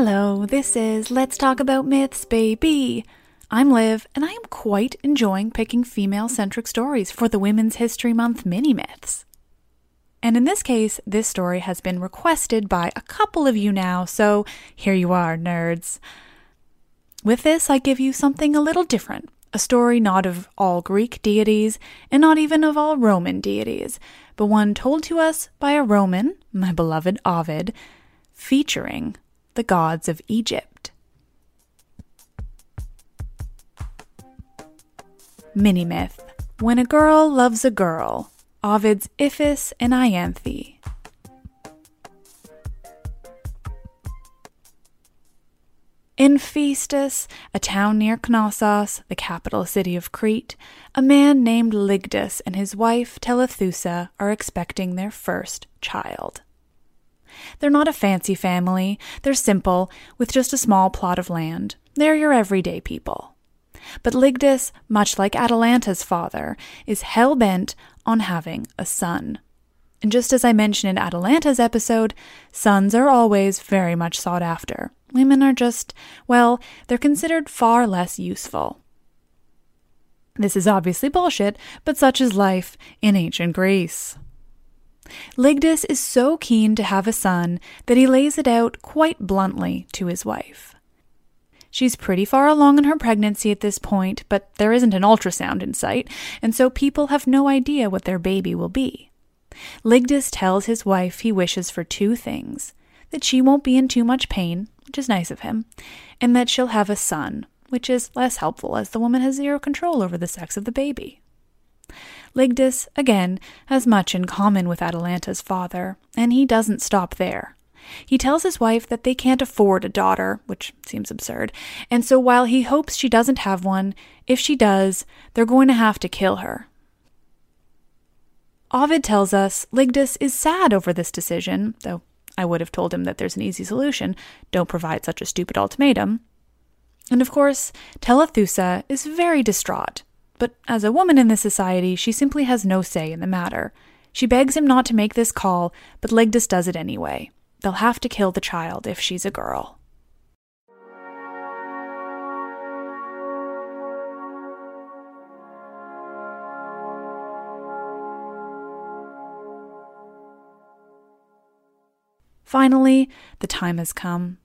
Hello, this is Let's Talk About Myths, baby. I'm Liv, and I am quite enjoying picking female centric stories for the Women's History Month mini myths. And in this case, this story has been requested by a couple of you now, so here you are, nerds. With this, I give you something a little different a story not of all Greek deities, and not even of all Roman deities, but one told to us by a Roman, my beloved Ovid, featuring the gods of Egypt. Mini myth When a girl loves a girl, Ovid's Iphis and Ianthe. In Phaestus, a town near Knossos, the capital city of Crete, a man named Lygdus and his wife Telethusa are expecting their first child. They're not a fancy family, they're simple, with just a small plot of land. They're your everyday people. But Lygdus, much like Atalanta's father, is hell bent on having a son. And just as I mentioned in Atalanta's episode, sons are always very much sought after. Women are just, well, they're considered far less useful. This is obviously bullshit, but such is life in ancient Greece. Lygdus is so keen to have a son that he lays it out quite bluntly to his wife. She's pretty far along in her pregnancy at this point, but there isn't an ultrasound in sight, and so people have no idea what their baby will be. Ligdus tells his wife he wishes for two things that she won't be in too much pain, which is nice of him, and that she'll have a son, which is less helpful as the woman has zero control over the sex of the baby. Ligdus, again, has much in common with Atalanta's father, and he doesn't stop there. He tells his wife that they can't afford a daughter, which seems absurd, and so while he hopes she doesn't have one, if she does, they're going to have to kill her. Ovid tells us Ligdus is sad over this decision, though I would have told him that there's an easy solution don't provide such a stupid ultimatum. And of course, Telethusa is very distraught, but as a woman in this society, she simply has no say in the matter. She begs him not to make this call, but Ligdus does it anyway. They'll have to kill the child if she's a girl. Finally, the time has come.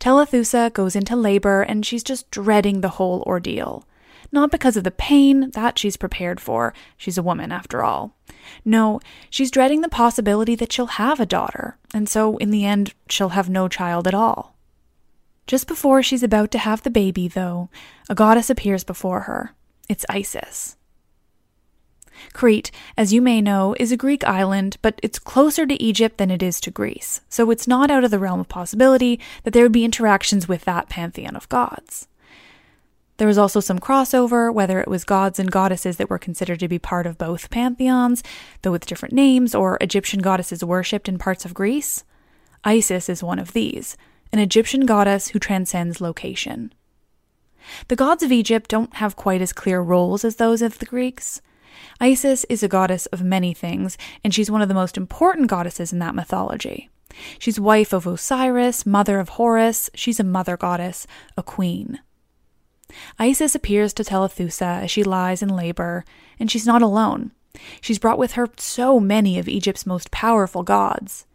Telethusa goes into labor and she's just dreading the whole ordeal. Not because of the pain, that she's prepared for. She's a woman, after all. No, she's dreading the possibility that she'll have a daughter, and so in the end, she'll have no child at all. Just before she's about to have the baby, though, a goddess appears before her. It's Isis. Crete, as you may know, is a Greek island, but it's closer to Egypt than it is to Greece, so it's not out of the realm of possibility that there would be interactions with that pantheon of gods. There was also some crossover, whether it was gods and goddesses that were considered to be part of both pantheons, though with different names, or Egyptian goddesses worshipped in parts of Greece. Isis is one of these, an Egyptian goddess who transcends location. The gods of Egypt don't have quite as clear roles as those of the Greeks. Isis is a goddess of many things, and she's one of the most important goddesses in that mythology. She's wife of Osiris, mother of Horus, she's a mother goddess, a queen. Isis appears to Telethusa as she lies in labor, and she's not alone. She's brought with her so many of Egypt's most powerful gods.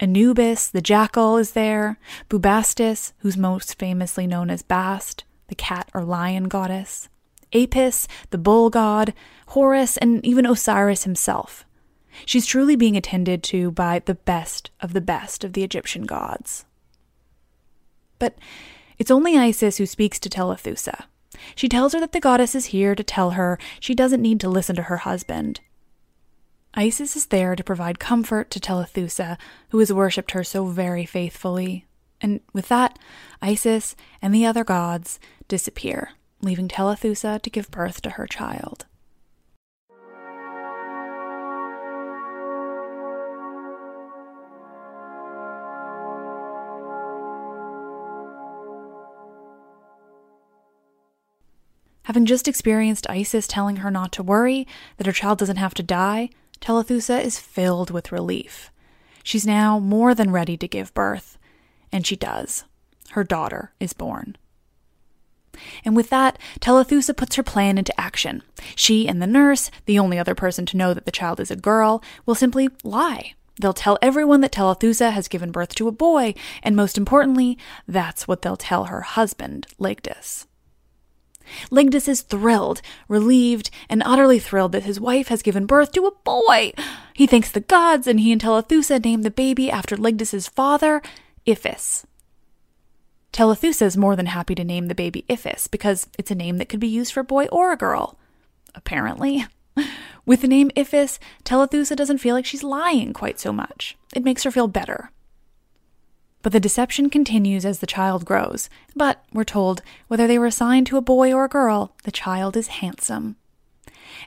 Anubis, the jackal, is there, Bubastis, who's most famously known as Bast, the cat or lion goddess, Apis, the bull god, Horus, and even Osiris himself. She's truly being attended to by the best of the best of the Egyptian gods. But it's only Isis who speaks to Telethusa. She tells her that the goddess is here to tell her she doesn't need to listen to her husband. Isis is there to provide comfort to Telethusa, who has worshipped her so very faithfully. And with that, Isis and the other gods disappear, leaving Telethusa to give birth to her child. Having just experienced Isis telling her not to worry, that her child doesn't have to die, Telethusa is filled with relief. She's now more than ready to give birth, and she does. Her daughter is born. And with that, Telethusa puts her plan into action. She and the nurse, the only other person to know that the child is a girl, will simply lie. They'll tell everyone that Telethusa has given birth to a boy, and most importantly, that's what they'll tell her husband, Ligdus. Ligdus is thrilled, relieved, and utterly thrilled that his wife has given birth to a boy. He thanks the gods, and he and Telethusa name the baby after Ligdus's father, Iphis. Telethusa is more than happy to name the baby Iphis because it's a name that could be used for a boy or a girl. Apparently. With the name Iphis, Telethusa doesn't feel like she's lying quite so much. It makes her feel better. But the deception continues as the child grows. But, we're told, whether they were assigned to a boy or a girl, the child is handsome.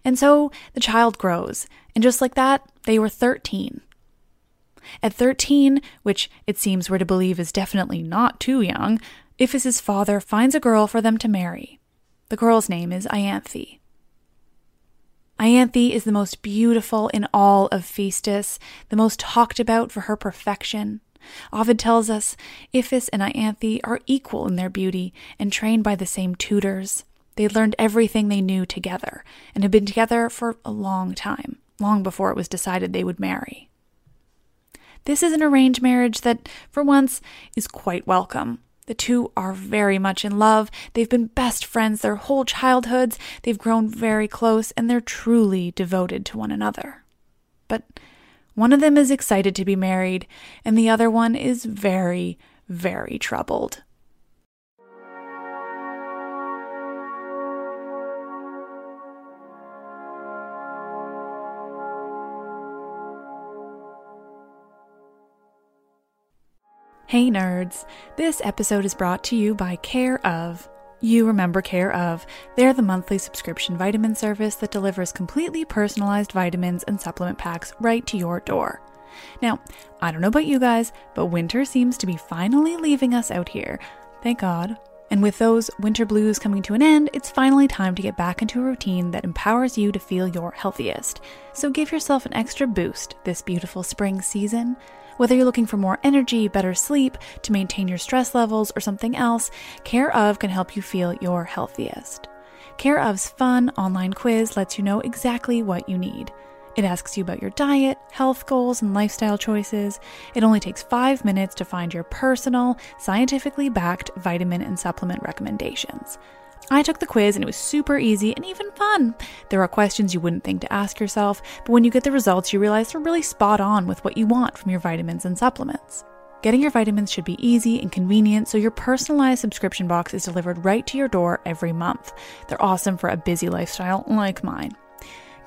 And so the child grows, and just like that, they were 13. At 13, which it seems we're to believe is definitely not too young, Iphis' father finds a girl for them to marry. The girl's name is Ianthe. Ianthe is the most beautiful in all of Phaestus, the most talked about for her perfection. Ovid tells us Iphis and Ianthe are equal in their beauty and trained by the same tutors. They learned everything they knew together and had been together for a long time, long before it was decided they would marry. This is an arranged marriage that, for once, is quite welcome. The two are very much in love. They've been best friends their whole childhoods. They've grown very close and they're truly devoted to one another. But one of them is excited to be married, and the other one is very, very troubled. Hey nerds! This episode is brought to you by Care of. You remember Care of. They're the monthly subscription vitamin service that delivers completely personalized vitamins and supplement packs right to your door. Now, I don't know about you guys, but winter seems to be finally leaving us out here. Thank God. And with those winter blues coming to an end, it's finally time to get back into a routine that empowers you to feel your healthiest. So give yourself an extra boost this beautiful spring season. Whether you're looking for more energy, better sleep, to maintain your stress levels, or something else, Care of can help you feel your healthiest. Care of's fun online quiz lets you know exactly what you need. It asks you about your diet, health goals, and lifestyle choices. It only takes five minutes to find your personal, scientifically backed vitamin and supplement recommendations. I took the quiz and it was super easy and even fun. There are questions you wouldn't think to ask yourself, but when you get the results, you realize they're really spot on with what you want from your vitamins and supplements. Getting your vitamins should be easy and convenient, so your personalized subscription box is delivered right to your door every month. They're awesome for a busy lifestyle like mine.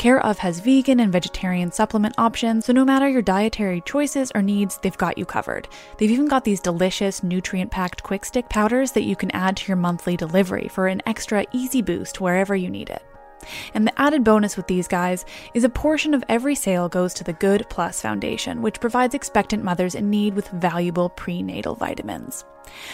Care of has vegan and vegetarian supplement options, so no matter your dietary choices or needs, they've got you covered. They've even got these delicious, nutrient packed quick stick powders that you can add to your monthly delivery for an extra easy boost wherever you need it. And the added bonus with these guys is a portion of every sale goes to the Good Plus Foundation, which provides expectant mothers in need with valuable prenatal vitamins.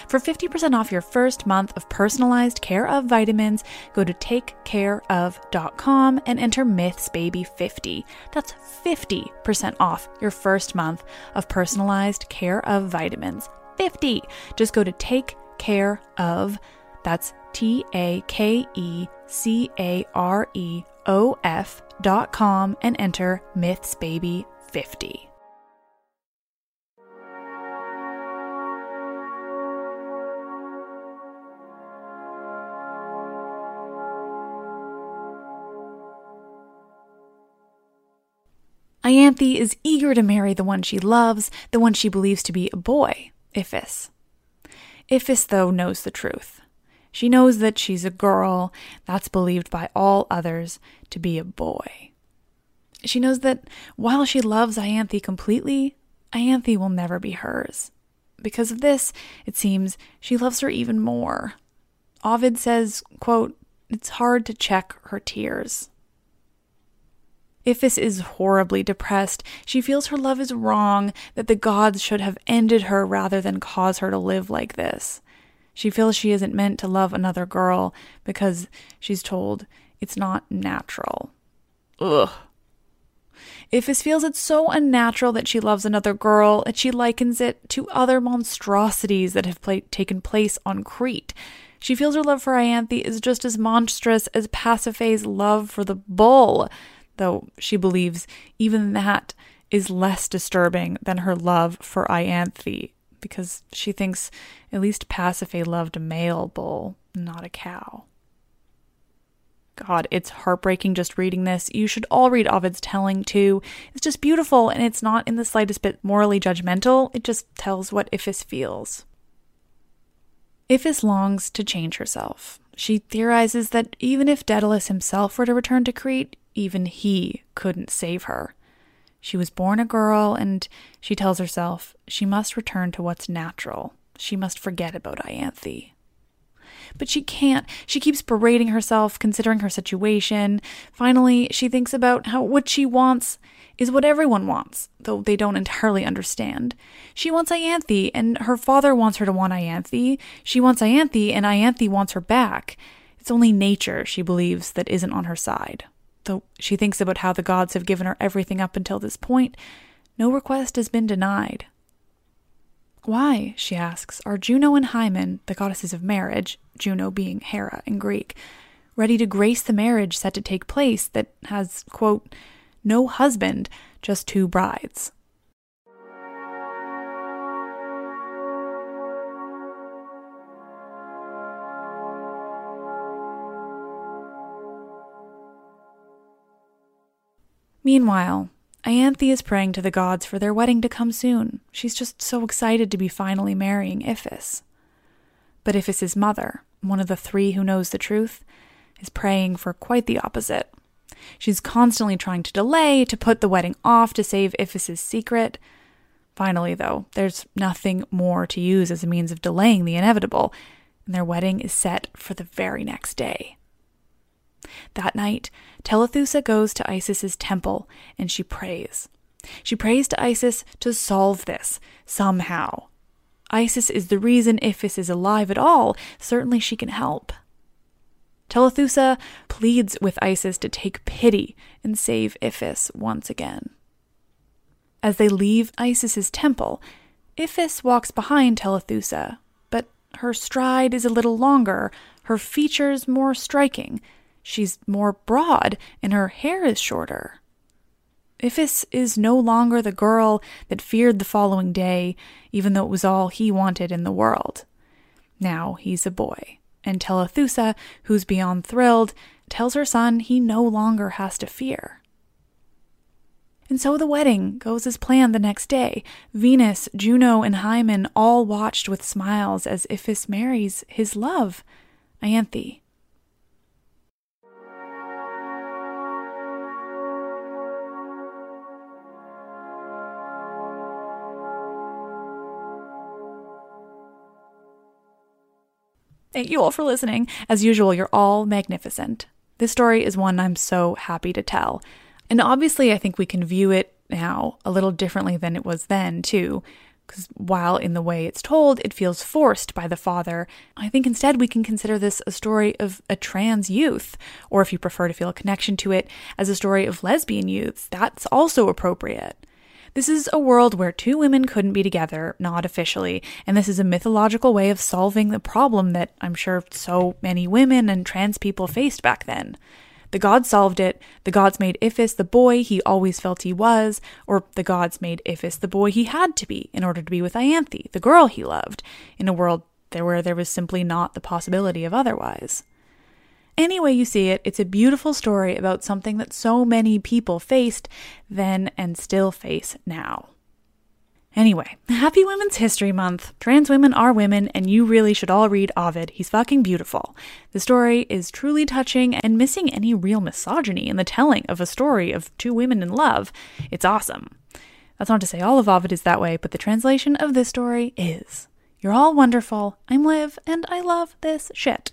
For 50% off your first month of personalized care of vitamins, go to takecareof.com and enter MythsBaby50. That's 50% off your first month of personalized care of vitamins. 50. Just go to takecareof. That's T A K E C A R E O F dot com and enter Myths Baby 50. Ianthe is eager to marry the one she loves, the one she believes to be a boy, Iphis. Iphis, though, knows the truth. She knows that she's a girl that's believed by all others to be a boy. She knows that while she loves Ianthe completely, Ianthe will never be hers. Because of this, it seems she loves her even more. Ovid says, quote, It's hard to check her tears. Iphis is horribly depressed. She feels her love is wrong, that the gods should have ended her rather than cause her to live like this. She feels she isn't meant to love another girl because she's told it's not natural. Ugh. Iphis feels it's so unnatural that she loves another girl that she likens it to other monstrosities that have taken place on Crete. She feels her love for Ianthe is just as monstrous as Pasiphae's love for the bull though she believes even that is less disturbing than her love for Ianthe, because she thinks at least Pasiphae loved a male bull, not a cow. God, it's heartbreaking just reading this. You should all read Ovid's telling too. It's just beautiful and it's not in the slightest bit morally judgmental. It just tells what Iphis feels. Iphis longs to change herself. She theorizes that even if Daedalus himself were to return to Crete, even he couldn't save her. She was born a girl, and she tells herself she must return to what's natural. She must forget about Ianthe. But she can't. She keeps berating herself, considering her situation. Finally, she thinks about how what she wants is what everyone wants, though they don't entirely understand. She wants Ianthe, and her father wants her to want Ianthe. She wants Ianthe, and Ianthe wants her back. It's only nature, she believes, that isn't on her side. Though she thinks about how the gods have given her everything up until this point, no request has been denied. Why, she asks, are Juno and Hymen, the goddesses of marriage, Juno being Hera in Greek, ready to grace the marriage set to take place that has, quote, no husband, just two brides? Meanwhile, Ianthe is praying to the gods for their wedding to come soon. She's just so excited to be finally marrying Iphis. But Iphis's mother, one of the three who knows the truth, is praying for quite the opposite. She's constantly trying to delay, to put the wedding off, to save Iphis's secret. Finally, though, there's nothing more to use as a means of delaying the inevitable, and their wedding is set for the very next day. That night, Telethusa goes to Isis's temple and she prays. She prays to Isis to solve this somehow. Isis is the reason Iphis is alive at all. Certainly she can help. Telethusa pleads with Isis to take pity and save Iphis once again. As they leave Isis's temple, Iphis walks behind Telethusa, but her stride is a little longer, her features more striking, She's more broad, and her hair is shorter. Iphis is no longer the girl that feared the following day, even though it was all he wanted in the world. Now he's a boy, and Telethusa, who's beyond thrilled, tells her son he no longer has to fear. And so the wedding goes as planned the next day. Venus, Juno, and Hymen all watched with smiles as Iphis marries his love, Ianthe. Thank you all for listening. As usual, you're all magnificent. This story is one I'm so happy to tell. And obviously, I think we can view it now a little differently than it was then, too. Because while in the way it's told, it feels forced by the father, I think instead we can consider this a story of a trans youth, or if you prefer to feel a connection to it, as a story of lesbian youths. That's also appropriate. This is a world where two women couldn't be together, not officially, and this is a mythological way of solving the problem that I'm sure so many women and trans people faced back then. The gods solved it. The gods made Iphis the boy he always felt he was, or the gods made Iphis the boy he had to be in order to be with Ianthe, the girl he loved, in a world where there was simply not the possibility of otherwise. Any way you see it, it's a beautiful story about something that so many people faced then and still face now. Anyway, happy Women's History Month. Trans women are women, and you really should all read Ovid. He's fucking beautiful. The story is truly touching and missing any real misogyny in the telling of a story of two women in love. It's awesome. That's not to say all of Ovid is that way, but the translation of this story is. You're all wonderful. I'm Liv, and I love this shit.